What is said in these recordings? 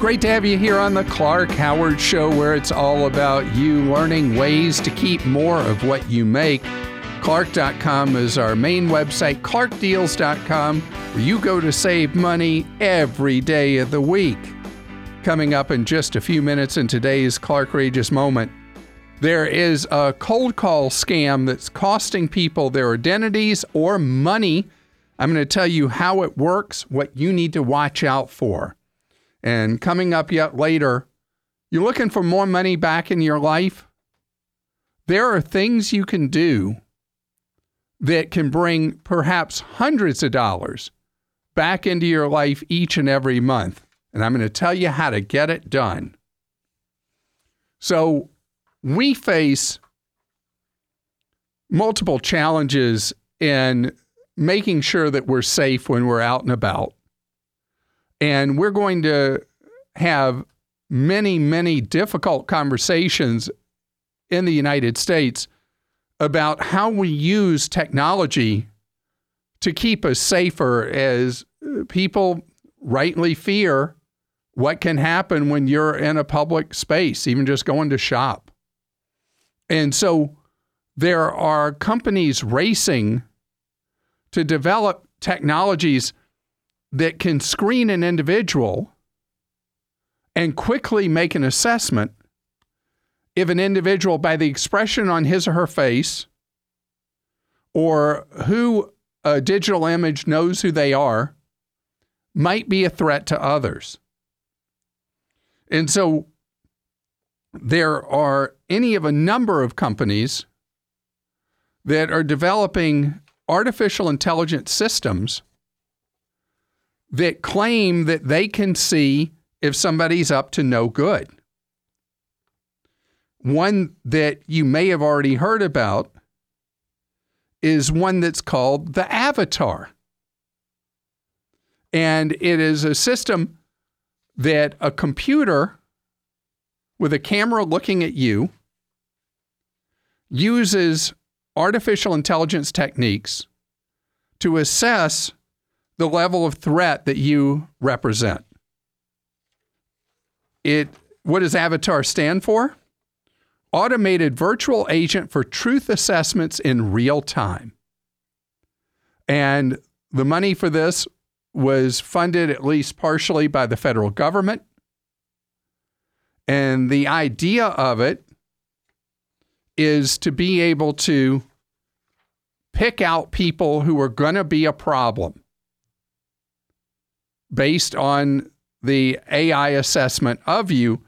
Great to have you here on the Clark Howard Show, where it's all about you learning ways to keep more of what you make. Clark.com is our main website, clarkdeals.com, where you go to save money every day of the week. Coming up in just a few minutes in today's Clark Rageous Moment, there is a cold call scam that's costing people their identities or money. I'm going to tell you how it works, what you need to watch out for. And coming up yet later, you're looking for more money back in your life? There are things you can do that can bring perhaps hundreds of dollars back into your life each and every month. And I'm going to tell you how to get it done. So, we face multiple challenges in making sure that we're safe when we're out and about. And we're going to have many, many difficult conversations in the United States about how we use technology to keep us safer as people rightly fear what can happen when you're in a public space, even just going to shop. And so there are companies racing to develop technologies that can screen an individual and quickly make an assessment if an individual, by the expression on his or her face, or who a digital image knows who they are, might be a threat to others. And so there are any of a number of companies that are developing artificial intelligence systems that claim that they can see if somebody's up to no good. One that you may have already heard about is one that's called the Avatar. And it is a system that a computer with a camera looking at you uses artificial intelligence techniques to assess the level of threat that you represent. It what does Avatar stand for? Automated virtual agent for truth assessments in real time. And the money for this was funded at least partially by the federal government. And the idea of it is to be able to pick out people who are going to be a problem based on the AI assessment of you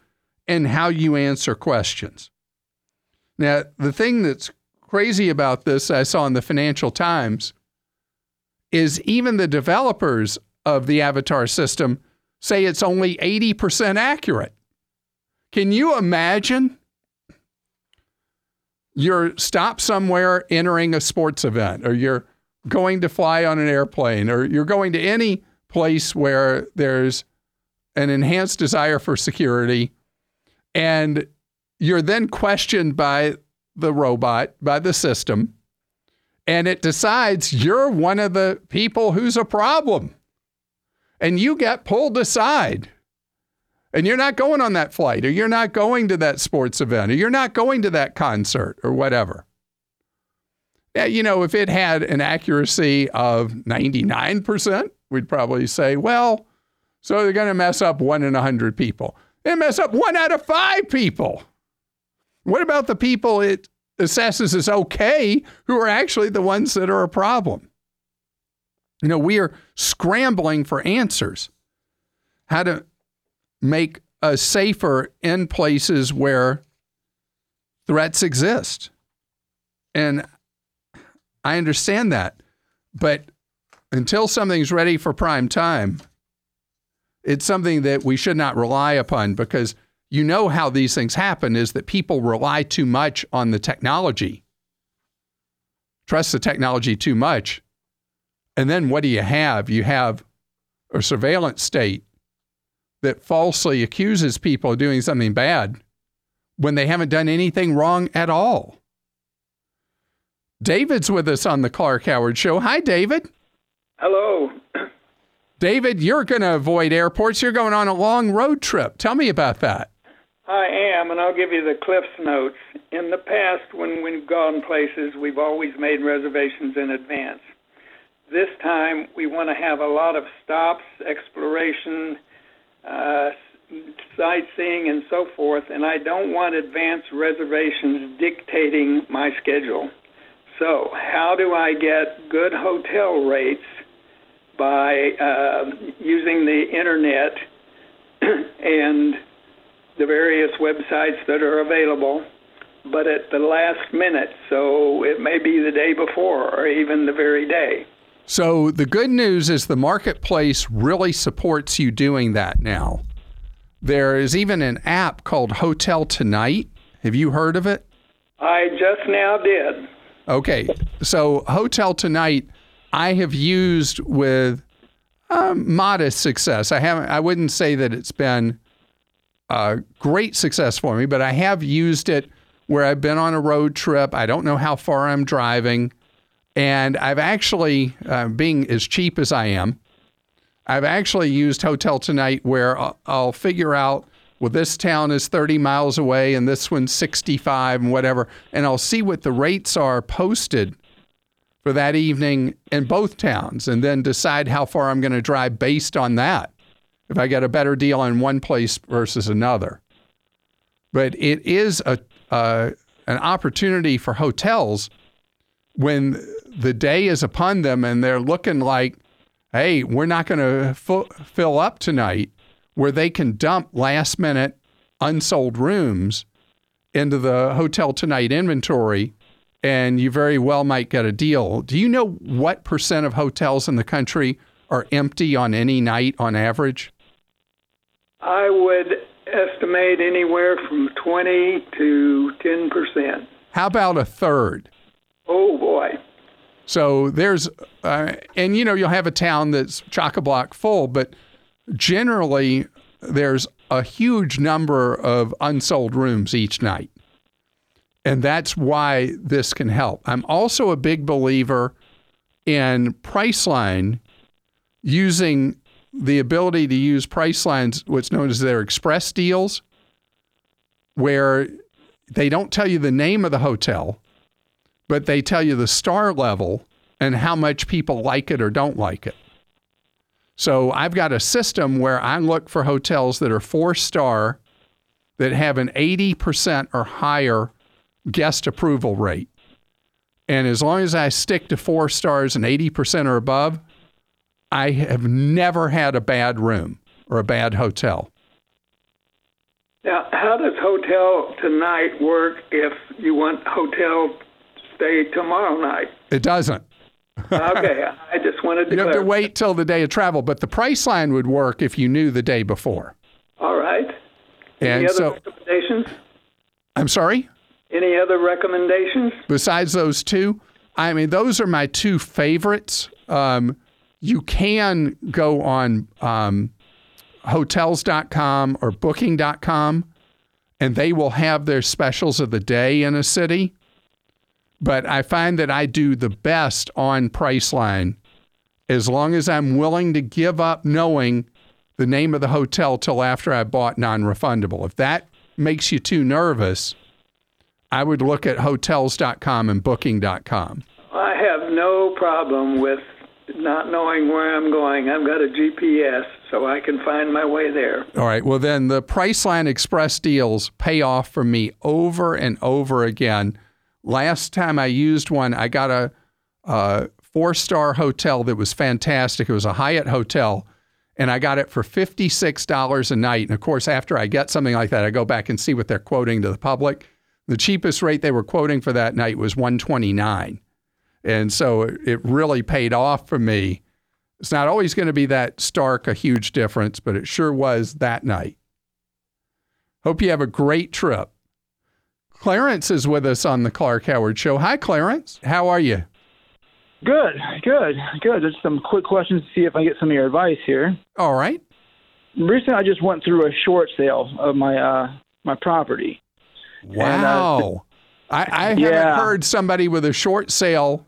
and how you answer questions. Now, the thing that's crazy about this, I saw in the Financial Times, is even the developers of the Avatar system say it's only 80% accurate. Can you imagine? You're stopped somewhere entering a sports event, or you're going to fly on an airplane, or you're going to any place where there's an enhanced desire for security, and you're then questioned by the robot, by the system, and it decides you're one of the people who's a problem. And you get pulled aside. And you're not going on that flight, or you're not going to that sports event, or you're not going to that concert, or whatever. Yeah, you know, if it had an accuracy of 99%, we'd probably say, well, so they're going to mess up one in a hundred people. They mess up one out of five people. What about the people it assesses as okay who are actually the ones that are a problem? You know, we are scrambling for answers. How to make us safer in places where threats exist. And I understand that. But until something's ready for prime time, it's something that we should not rely upon because you know how these things happen is that people rely too much on the technology, trust the technology too much. And then what do you have? You have a surveillance state that falsely accuses people of doing something bad when they haven't done anything wrong at all. David's with us on the Clark Howard Show. Hi, David. Hello. David, you're going to avoid airports. You're going on a long road trip. Tell me about that. I am, and I'll give you the Cliff's notes. In the past, when we've gone places, we've always made reservations in advance. This time, we want to have a lot of stops, exploration, uh, sightseeing, and so forth, and I don't want advance reservations dictating my schedule. So, how do I get good hotel rates by uh, using the internet and the various websites that are available, but at the last minute. So it may be the day before or even the very day. So the good news is the marketplace really supports you doing that now. There is even an app called Hotel Tonight. Have you heard of it? I just now did. Okay. So Hotel Tonight I have used with um, modest success. I haven't I wouldn't say that it's been a great success for me, but I have used it where I've been on a road trip. I don't know how far I'm driving. And I've actually, uh, being as cheap as I am, I've actually used Hotel Tonight where I'll, I'll figure out, well, this town is 30 miles away and this one's 65 and whatever. And I'll see what the rates are posted for that evening in both towns and then decide how far I'm going to drive based on that if I get a better deal in one place versus another. But it is a an opportunity for hotels when the day is upon them and they're looking like, hey, we're not going to fill up tonight, where they can dump last minute unsold rooms into the hotel tonight inventory and you very well might get a deal. Do you know what percent of hotels in the country are empty on any night on average? I would estimate anywhere from 20 to 10 percent. How about a third? Oh boy. So there's, uh, and you know, you'll have a town that's chock a block full, but generally there's a huge number of unsold rooms each night. And that's why this can help. I'm also a big believer in Priceline using the ability to use Priceline's what's known as their express deals, where they don't tell you the name of the hotel, but they tell you the star level and how much people like it or don't like it. So I've got a system where I look for hotels that are four star that have an 80% or higher guest approval rate. And as long as I stick to four stars and 80% or above, I have never had a bad room or a bad hotel. Now, how does hotel tonight work if you want hotel stay tomorrow night? It doesn't. okay, I just wanted to. You have to wait till the day of travel, but the Priceline would work if you knew the day before. All right. Any and other so, recommendations? I'm sorry. Any other recommendations besides those two? I mean, those are my two favorites. Um, you can go on um, hotels.com or booking.com and they will have their specials of the day in a city. But I find that I do the best on Priceline as long as I'm willing to give up knowing the name of the hotel till after I bought non refundable. If that makes you too nervous, I would look at hotels.com and booking.com. I have no problem with not knowing where I'm going. I've got a GPS, so I can find my way there. All right. Well, then the Priceline Express deals pay off for me over and over again. Last time I used one, I got a, a four star hotel that was fantastic. It was a Hyatt hotel, and I got it for $56 a night. And of course, after I get something like that, I go back and see what they're quoting to the public. The cheapest rate they were quoting for that night was 129. And so it really paid off for me. It's not always going to be that stark a huge difference, but it sure was that night. Hope you have a great trip. Clarence is with us on the Clark Howard Show. Hi, Clarence. How are you? Good, good, good. Just some quick questions to see if I get some of your advice here. All right. Recently, I just went through a short sale of my uh, my property. Wow. And, uh, I, I haven't yeah. heard somebody with a short sale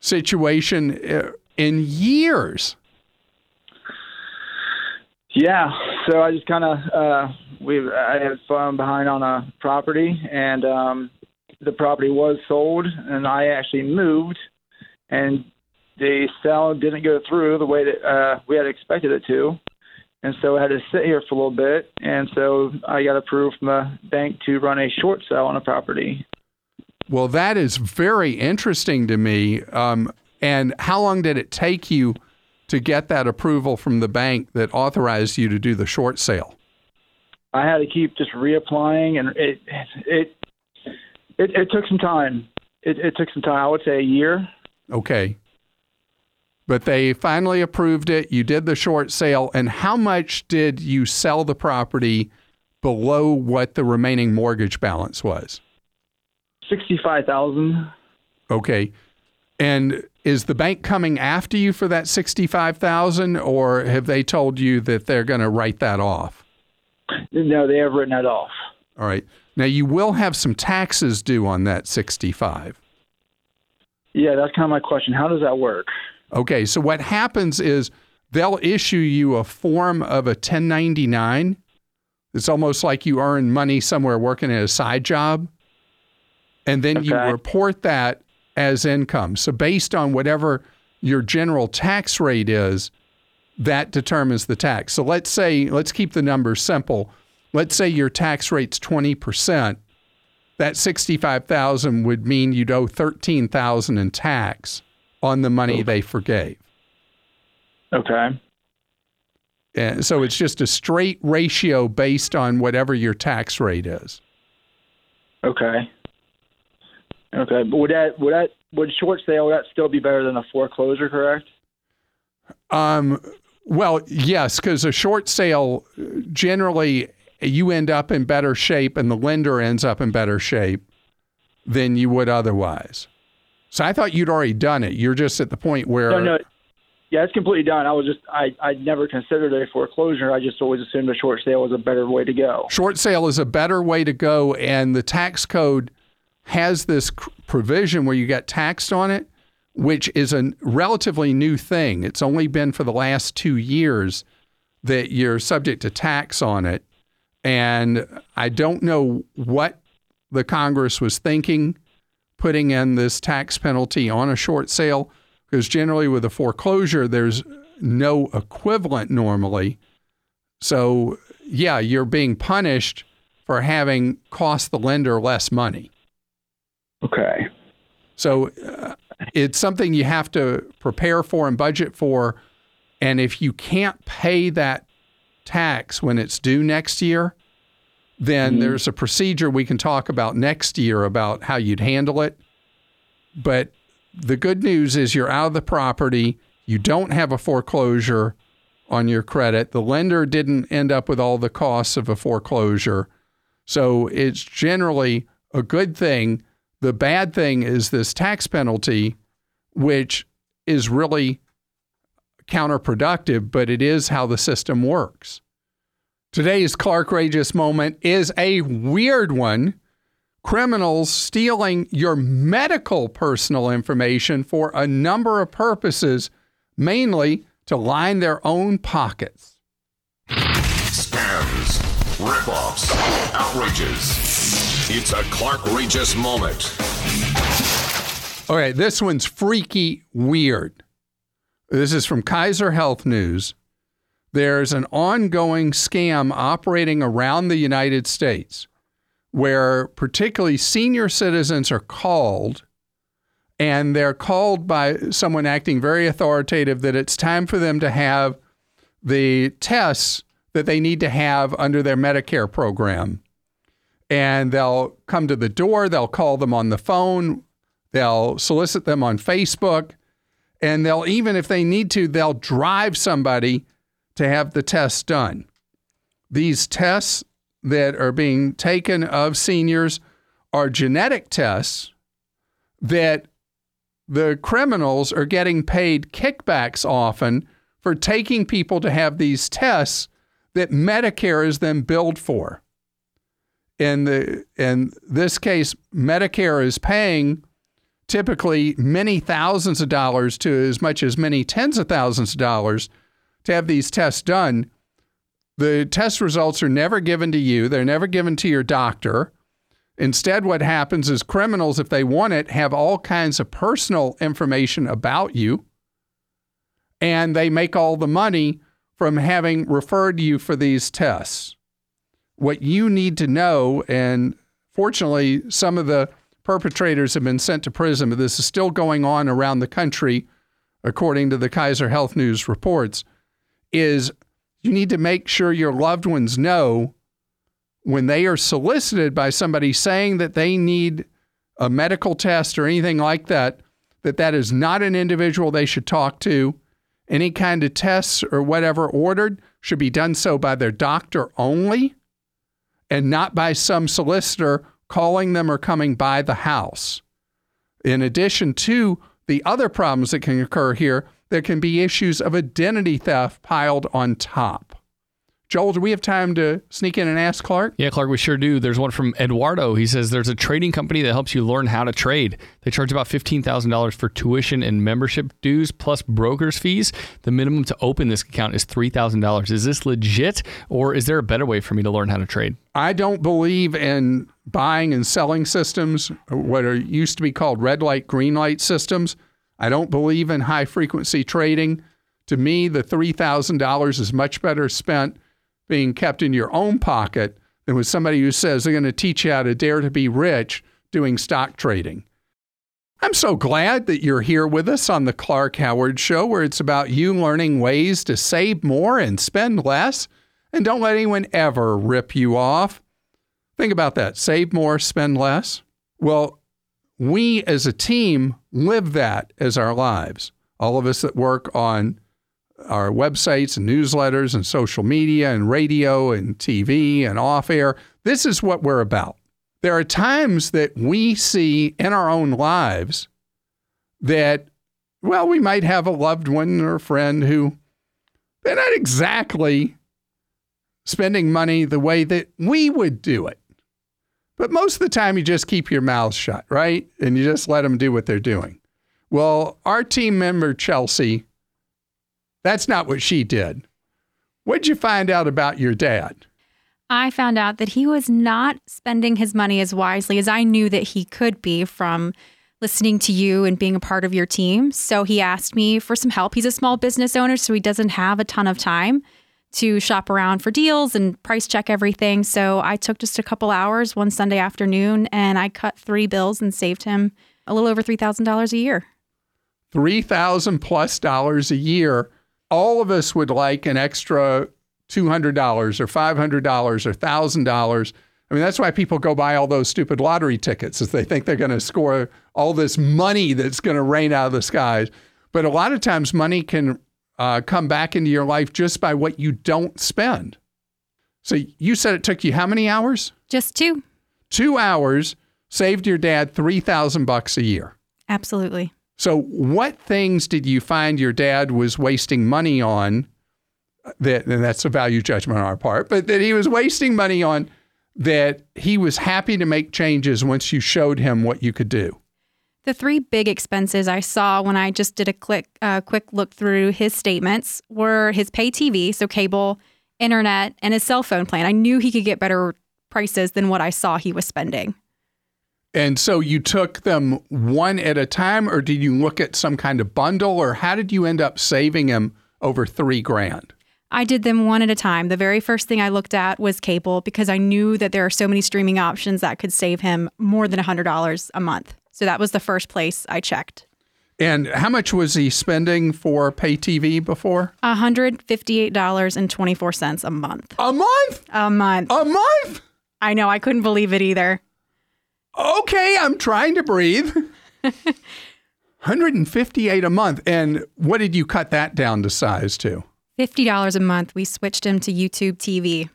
situation uh, in years. Yeah, so I just kind of uh, we I had fun behind on a property, and um, the property was sold, and I actually moved, and the sale didn't go through the way that uh, we had expected it to, and so I had to sit here for a little bit, and so I got approved from the bank to run a short sale on a property. Well, that is very interesting to me. Um, and how long did it take you to get that approval from the bank that authorized you to do the short sale? I had to keep just reapplying, and it it it, it took some time. It, it took some time. I would say a year. Okay. But they finally approved it. You did the short sale. And how much did you sell the property below what the remaining mortgage balance was? Sixty-five thousand. Okay. And is the bank coming after you for that 65,000 or have they told you that they're going to write that off? No, they have written that off. All right. Now you will have some taxes due on that 65. Yeah, that's kind of my question. How does that work? Okay, so what happens is they'll issue you a form of a 1099. It's almost like you earn money somewhere working at a side job. And then you report that as income. So based on whatever your general tax rate is, that determines the tax. So let's say let's keep the numbers simple. Let's say your tax rate's 20%. That 65,000 would mean you'd owe 13,000 in tax on the money they forgave. Okay. And so it's just a straight ratio based on whatever your tax rate is. Okay. Okay, but would that would that would short sale would that still be better than a foreclosure? Correct. Um, well, yes, because a short sale generally you end up in better shape and the lender ends up in better shape than you would otherwise. So I thought you'd already done it. You're just at the point where No, no. Yeah, it's completely done. I was just I I never considered a foreclosure. I just always assumed a short sale was a better way to go. short sale is a better way to go, and the tax code has this provision where you get taxed on it, which is a relatively new thing. It's only been for the last two years that you're subject to tax on it. And I don't know what the Congress was thinking putting in this tax penalty on a short sale, because generally with a foreclosure, there's no equivalent normally. So, yeah, you're being punished for having cost the lender less money. Okay. So, uh, it's something you have to prepare for and budget for. And if you can't pay that tax when it's due next year, then mm-hmm. there's a procedure we can talk about next year about how you'd handle it. But the good news is you're out of the property. You don't have a foreclosure on your credit. The lender didn't end up with all the costs of a foreclosure. So it's generally a good thing. The bad thing is this tax penalty, which is really counterproductive, but it is how the system works. Today's Clark Rageous moment is a weird one. Criminals stealing your medical personal information for a number of purposes, mainly to line their own pockets. Scams, ripoffs, outrages. It's a Clark Rageous moment. Okay, this one's freaky weird. This is from Kaiser Health News. There's an ongoing scam operating around the United States where particularly senior citizens are called and they're called by someone acting very authoritative that it's time for them to have the tests that they need to have under their Medicare program. And they'll come to the door, they'll call them on the phone, they'll solicit them on Facebook, and they'll even, if they need to, they'll drive somebody to have the test done. These tests that are being taken of seniors are genetic tests that the criminals are getting paid kickbacks often for taking people to have these tests that Medicare is then billed for. In the in this case, Medicare is paying typically many thousands of dollars to as much as many tens of thousands of dollars to have these tests done. The test results are never given to you, they're never given to your doctor. Instead, what happens is criminals, if they want it, have all kinds of personal information about you, and they make all the money from having referred you for these tests. What you need to know, and fortunately, some of the perpetrators have been sent to prison, but this is still going on around the country, according to the Kaiser Health News reports, is you need to make sure your loved ones know when they are solicited by somebody saying that they need a medical test or anything like that, that that is not an individual they should talk to. Any kind of tests or whatever ordered should be done so by their doctor only and not by some solicitor calling them or coming by the house. In addition to the other problems that can occur here, there can be issues of identity theft piled on top. Joel, do we have time to sneak in and ask Clark? Yeah, Clark, we sure do. There's one from Eduardo. He says there's a trading company that helps you learn how to trade. They charge about $15,000 for tuition and membership dues plus broker's fees. The minimum to open this account is $3,000. Is this legit or is there a better way for me to learn how to trade? I don't believe in buying and selling systems, what are used to be called red light, green light systems. I don't believe in high frequency trading. To me, the $3,000 is much better spent being kept in your own pocket than with somebody who says they're going to teach you how to dare to be rich doing stock trading. I'm so glad that you're here with us on the Clark Howard Show, where it's about you learning ways to save more and spend less. And don't let anyone ever rip you off. Think about that save more, spend less. Well, we as a team live that as our lives. All of us that work on our websites and newsletters and social media and radio and TV and off air. This is what we're about. There are times that we see in our own lives that, well, we might have a loved one or a friend who they're not exactly spending money the way that we would do it. But most of the time, you just keep your mouth shut, right? And you just let them do what they're doing. Well, our team member, Chelsea, that's not what she did. What'd you find out about your dad? I found out that he was not spending his money as wisely as I knew that he could be from listening to you and being a part of your team. So he asked me for some help. He's a small business owner, so he doesn't have a ton of time to shop around for deals and price check everything. So I took just a couple hours one Sunday afternoon and I cut three bills and saved him a little over $3,000 a year. 3000 plus dollars a year. All of us would like an extra $200 or $500 or $1,000. I mean, that's why people go buy all those stupid lottery tickets, is they think they're going to score all this money that's going to rain out of the skies. But a lot of times, money can uh, come back into your life just by what you don't spend. So you said it took you how many hours? Just two. Two hours saved your dad three thousand bucks a year. Absolutely. So, what things did you find your dad was wasting money on? That and that's a value judgment on our part, but that he was wasting money on that he was happy to make changes once you showed him what you could do. The three big expenses I saw when I just did a quick, uh, quick look through his statements were his pay TV, so cable, internet, and his cell phone plan. I knew he could get better prices than what I saw he was spending. And so you took them one at a time, or did you look at some kind of bundle, or how did you end up saving him over three grand? I did them one at a time. The very first thing I looked at was cable because I knew that there are so many streaming options that could save him more than $100 a month. So that was the first place I checked. And how much was he spending for pay TV before? $158.24 a month. A month? A month. A month? I know. I couldn't believe it either. Okay, I'm trying to breathe. 158 a month. And what did you cut that down to size to? $50 a month. We switched him to YouTube TV.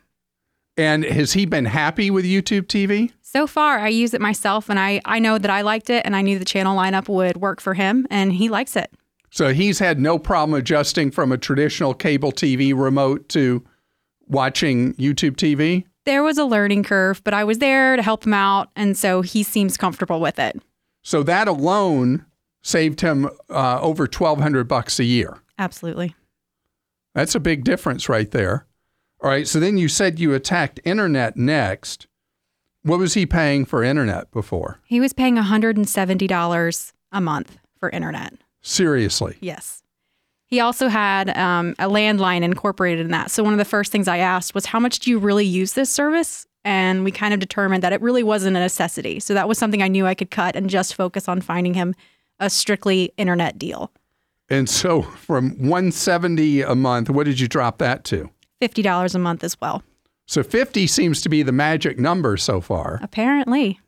And has he been happy with YouTube TV? So far, I use it myself and I, I know that I liked it and I knew the channel lineup would work for him and he likes it. So he's had no problem adjusting from a traditional cable TV remote to watching YouTube TV? There was a learning curve, but I was there to help him out. And so he seems comfortable with it. So that alone saved him uh, over 1200 bucks a year. Absolutely. That's a big difference right there. All right. So then you said you attacked internet next. What was he paying for internet before? He was paying $170 a month for internet. Seriously. Yes. He also had um, a landline incorporated in that. So one of the first things I asked was, How much do you really use this service? And we kind of determined that it really wasn't a necessity. So that was something I knew I could cut and just focus on finding him a strictly internet deal. And so from 170 a month, what did you drop that to? $50 a month as well. So 50 seems to be the magic number so far. Apparently.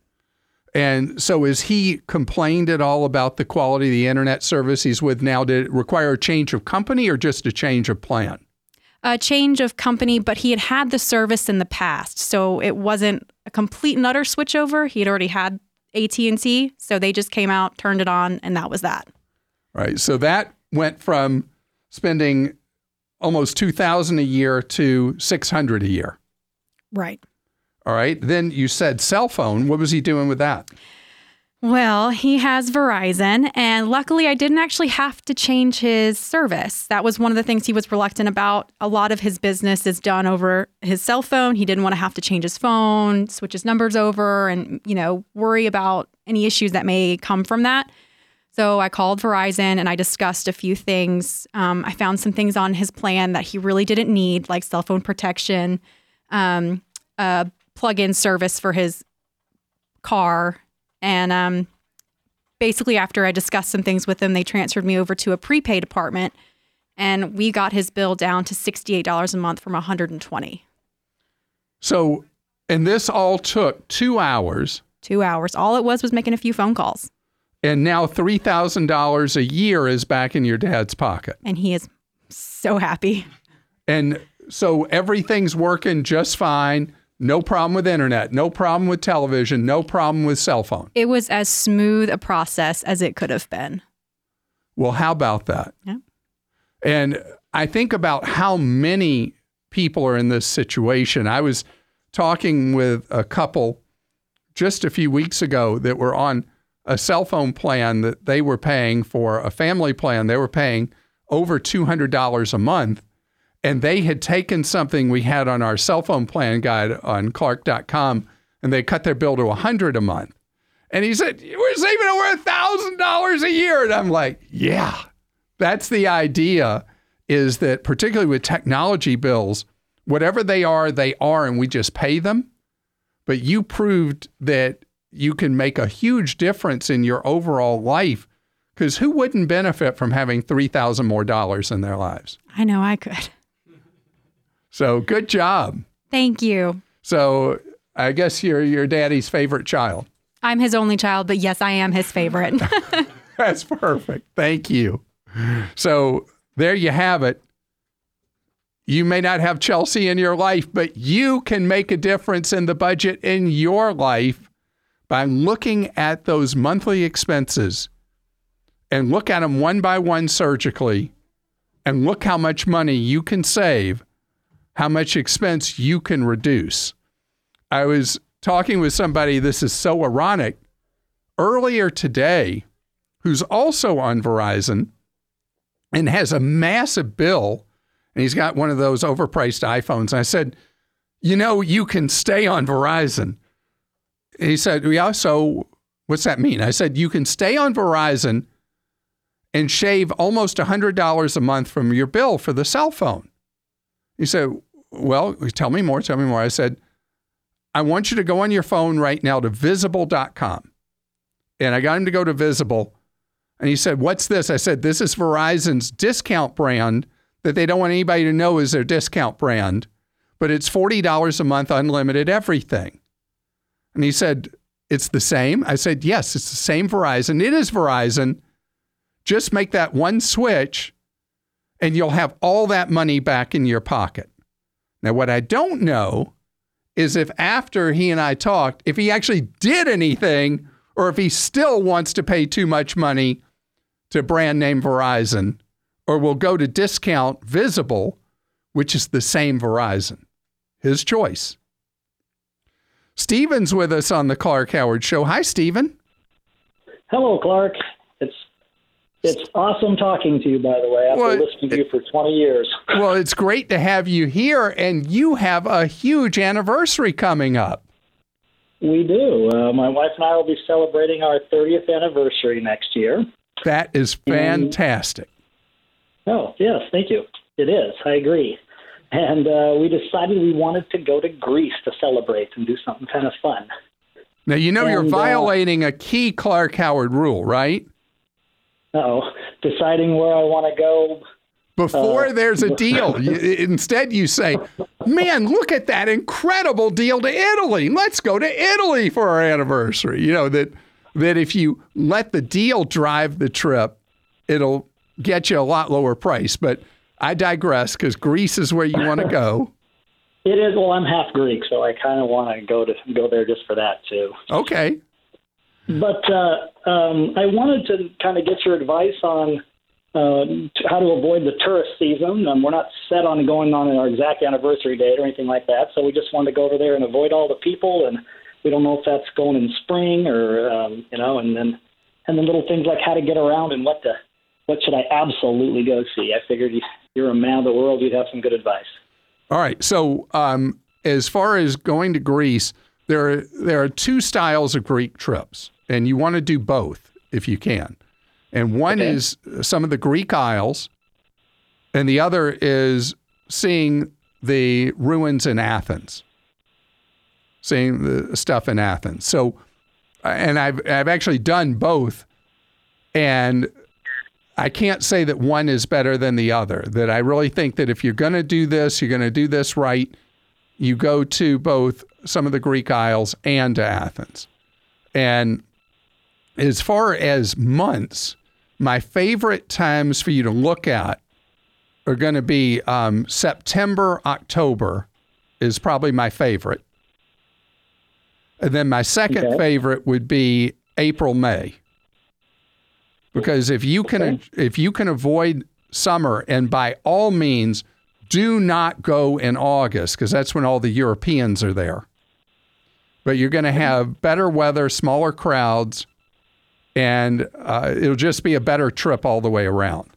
And so is he complained at all about the quality of the internet service he's with now? Did it require a change of company or just a change of plan? A change of company, but he had had the service in the past, so it wasn't a complete and utter switchover. He had already had AT&T, so they just came out, turned it on, and that was that. Right. So that went from spending almost 2000 a year to 600 a year. Right. All right. Then you said cell phone. What was he doing with that? Well, he has Verizon, and luckily I didn't actually have to change his service. That was one of the things he was reluctant about. A lot of his business is done over his cell phone. He didn't want to have to change his phone, switch his numbers over, and, you know, worry about any issues that may come from that. So I called Verizon and I discussed a few things. Um, I found some things on his plan that he really didn't need, like cell phone protection, um, a plug-in service for his car, and um, basically after I discussed some things with him, they transferred me over to a prepaid apartment, and we got his bill down to sixty-eight dollars a month from one hundred and twenty. So, and this all took two hours. Two hours. All it was was making a few phone calls. And now $3,000 a year is back in your dad's pocket. And he is so happy. And so everything's working just fine. No problem with internet, no problem with television, no problem with cell phone. It was as smooth a process as it could have been. Well, how about that? Yeah. And I think about how many people are in this situation. I was talking with a couple just a few weeks ago that were on a cell phone plan that they were paying for a family plan. They were paying over $200 a month. And they had taken something we had on our cell phone plan guide on clark.com and they cut their bill to 100 a month. And he said, We're saving over $1,000 a year. And I'm like, Yeah, that's the idea is that, particularly with technology bills, whatever they are, they are, and we just pay them. But you proved that you can make a huge difference in your overall life because who wouldn't benefit from having 3000 more dollars in their lives I know I could. So good job. Thank you. so i guess you're your daddy's favorite child. I'm his only child, but yes, I am his favorite. that's perfect. Thank you. So there you have it. You may not have chelsea in your life but you can make a difference in the budget in your life by looking at those monthly expenses and look at them one by one surgically and look how much money you can save, how much expense you can reduce. I was talking with somebody, this is so ironic, earlier today, who's also on Verizon and has a massive bill, and he's got one of those overpriced iPhones. And I said, You know, you can stay on Verizon. He said, Yeah, so what's that mean? I said, You can stay on Verizon and shave almost $100 a month from your bill for the cell phone. He said, Well, tell me more, tell me more. I said, I want you to go on your phone right now to visible.com. And I got him to go to Visible. And he said, What's this? I said, This is Verizon's discount brand that they don't want anybody to know is their discount brand, but it's $40 a month, unlimited everything. And he said, It's the same? I said, Yes, it's the same Verizon. It is Verizon. Just make that one switch and you'll have all that money back in your pocket. Now, what I don't know is if after he and I talked, if he actually did anything or if he still wants to pay too much money to brand name Verizon or will go to discount Visible, which is the same Verizon. His choice. Steven's with us on the Clark Howard Show. Hi, Steven. Hello, Clark. It's awesome talking to you, by the way, after Well, been listening to you for 20 years. Well, it's great to have you here, and you have a huge anniversary coming up. We do. Uh, my wife and I will be celebrating our 30th anniversary next year. That is fantastic. Oh, yes, thank you. It is. I agree. And uh, we decided we wanted to go to Greece to celebrate and do something kind of fun. Now, you know you're And, uh, violating a key Clark Howard rule, right? Oh, deciding where I want to go. Before Uh, there's a deal, you, instead you say, "Man, look at that incredible deal to Italy. Let's go to Italy for our anniversary." You know that that if you let the deal drive the trip, it'll get you a lot lower price. But I digress because Greece is where you want to go. It is. Well, I'm half Greek, so I kind of want to go to go there just for that too. Okay. But uh, um, I wanted to kind of get your advice on uh, how to avoid the tourist season. Um, we're not set on going on our exact anniversary date or anything like that, so we just wanted to go over there and avoid all the people. And we don't know if that's going in spring or um, you know, and then and then little things like how to get around and what to what should I absolutely go see. I figured you- you're a man of the world, you'd have some good advice. All right. So, um, as far as going to Greece, there there are two styles of Greek trips, and you want to do both if you can. And one Okay. is some of the Greek Isles, and the other is seeing the ruins in Athens, seeing the stuff in Athens. So, and I've I've actually done both, and I can't say that one is better than the other. That I really think that if you're going to do this, you're going to do this right. You go to both some of the Greek Isles and to Athens. And as far as months, my favorite times for you to look at are going to be um, September, October is probably my favorite. And then my second Okay. favorite would be April, May because if you can Okay. if you can avoid summer and by all means do not go in August because that's when all the Europeans are there. But you're going to have better weather, smaller crowds, and uh, it'll just be a better trip all the way around.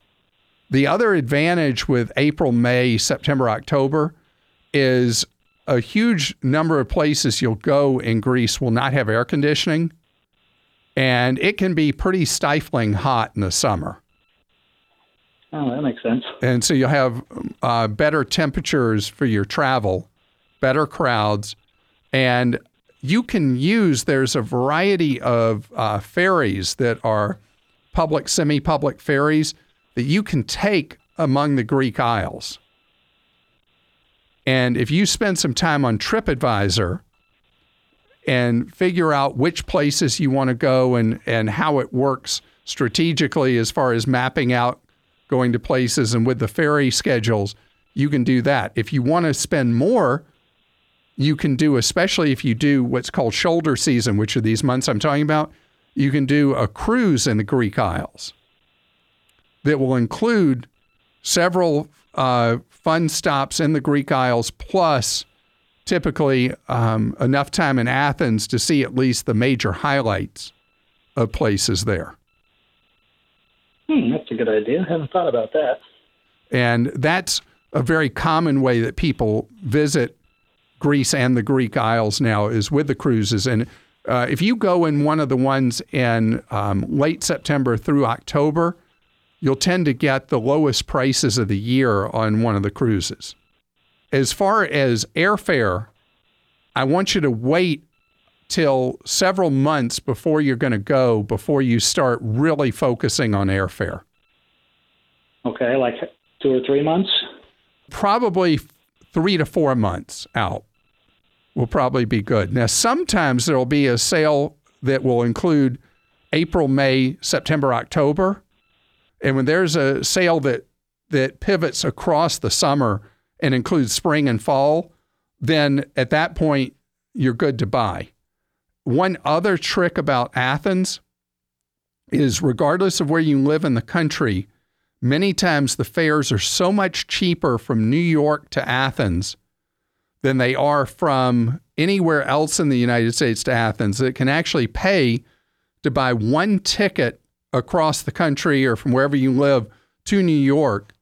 The other advantage with April, May, September, October is a huge number of places you'll go in Greece will not have air conditioning and it can be pretty stifling hot in the summer. Oh, that makes sense. And so you'll have uh, better temperatures for your travel, better crowds, and you can use, there's a variety of uh, ferries that are public, semi public ferries that you can take among the Greek Isles. And if you spend some time on TripAdvisor, and figure out which places you want to go and, and how it works strategically as far as mapping out going to places and with the ferry schedules, you can do that. If you want to spend more, you can do, especially if you do what's called shoulder season, which are these months I'm talking about, you can do a cruise in the Greek Isles that will include several uh, fun stops in the Greek Isles plus typically um, enough time in Athens to see at least the major highlights of places there. Hmm, that's a good idea. I haven't thought about that. And that's a very common way that people visit Greece and the Greek Isles now is with the cruises. And uh, if you go in one of the ones in um, late September through October, you'll tend to get the lowest prices of the year on one of the cruises. As far as airfare, I want you to wait till several months before you're going to go before you start really focusing on airfare. Okay, like two or three months. probably three to four months out will probably be good. Now, sometimes there'll be a sale that will include April, May, September, October. And when there's a sale that, that pivots across the summer and includes spring and fall, then at that point, you're good to buy. One other trick about Athens is regardless of where you live in the country, many times the fares are so much cheaper from New York to Athens than they are from anywhere else in the United States to Athens that can actually pay to buy one ticket across the country or from wherever you live to New York,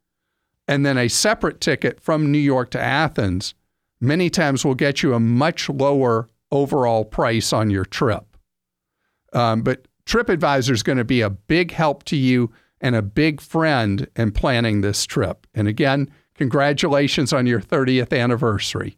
and then a separate ticket from New York to Athens, many times will get you a much lower overall price on your trip. Um, but TripAdvisor is going to be a big help to you and a big friend in planning this trip. And again, congratulations on your 30th anniversary.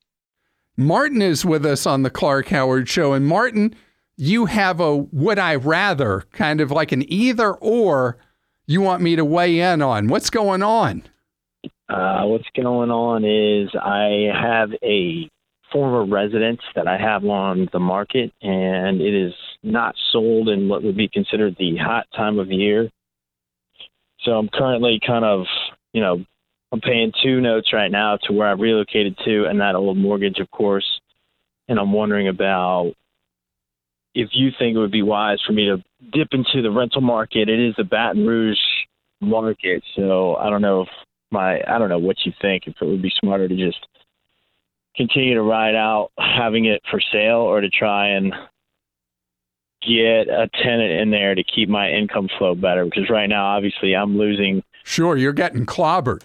Martin is with us on the Clark Howard Show. And Martin, you have a would I rather kind of like an either or you want me to weigh in on. What's going on? Uh, what's going on is I have a former residence that I have on the market, and it is not sold in what would be considered the hot time of year. So I'm currently kind of, you know, I'm paying two notes right now to where I've relocated to, and that old mortgage, of course. And I'm wondering about if you think it would be wise for me to dip into the rental market, it is the Baton Rouge market. So I don't know if my I don't know what you think. If it would be smarter to just continue to ride out having it for sale, or to try and get a tenant in there to keep my income flow better. Because right now, obviously, I'm losing. Sure, you're getting clobbered.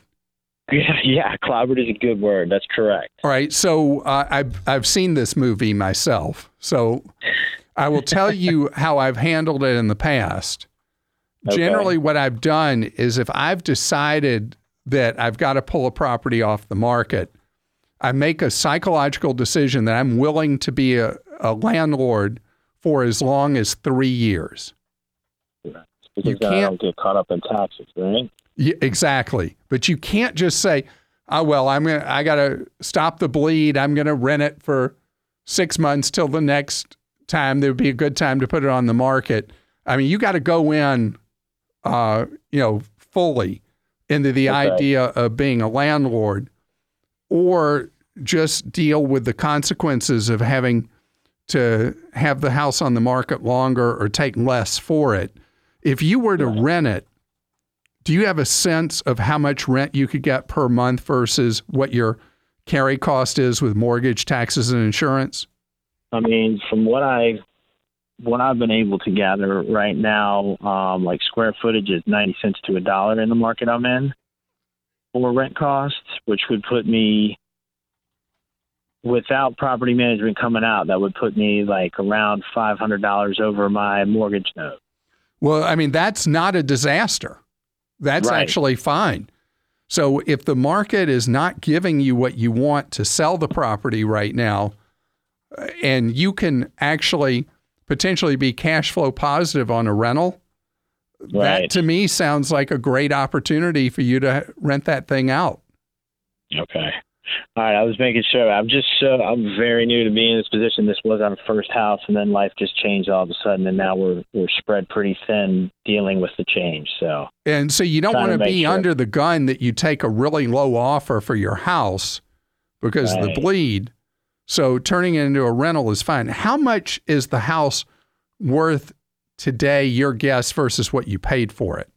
Yeah, yeah, clobbered is a good word. That's correct. All right, so uh, I've I've seen this movie myself, so I will tell you how I've handled it in the past. Okay. Generally, what I've done is if I've decided that I've got to pull a property off the market, I make a psychological decision that I'm willing to be a, a landlord for as long as three years. Because you can't, get caught up in taxes, right? Yeah, exactly. But you can't just say, "Oh well, I'm gonna, I got to stop the bleed. I'm going to rent it for six months till the next time there would be a good time to put it on the market. I mean, you got to go in, uh, you know, fully into the okay. idea of being a landlord, or just deal with the consequences of having to have the house on the market longer or take less for it. If you were to rent it, do you have a sense of how much rent you could get per month versus what your carry cost is with mortgage, taxes, and insurance? I mean, from what I what I've been able to gather right now, um, like square footage is ninety cents to a dollar in the market I'm in for rent costs, which would put me without property management coming out, that would put me like around five hundred dollars over my mortgage note. Well, I mean, that's not a disaster. That's right. actually fine. So if the market is not giving you what you want to sell the property right now, uh, and you can actually potentially be cash flow positive on a rental, right. that to me sounds like a great opportunity for you to rent that thing out. Okay. All right, I was making sure. I'm just so I'm very new to being in this position. This was our first house, and then life just changed all of a sudden, and now we're we're spread pretty thin dealing with the change. So and so you don't want to be sure. under the gun that you take a really low offer for your house because right. the bleed so turning it into a rental is fine. How much is the house worth today, your guess, versus what you paid for it?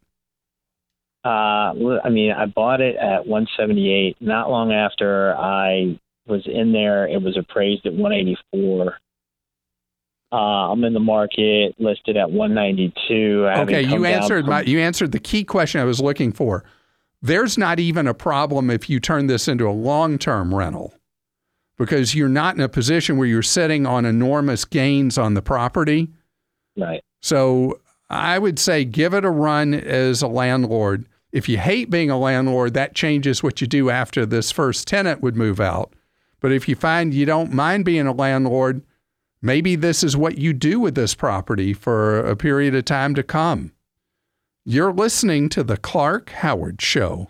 Uh, I mean, I bought it at 178. Not long after I was in there, it was appraised at 184. Uh, I'm in the market listed at 192. Okay, you answered from- my you answered the key question I was looking for. There's not even a problem if you turn this into a long-term rental because you're not in a position where you're sitting on enormous gains on the property. Right. So I would say give it a run as a landlord. If you hate being a landlord, that changes what you do after this first tenant would move out. But if you find you don't mind being a landlord, maybe this is what you do with this property for a period of time to come. You're listening to The Clark Howard Show.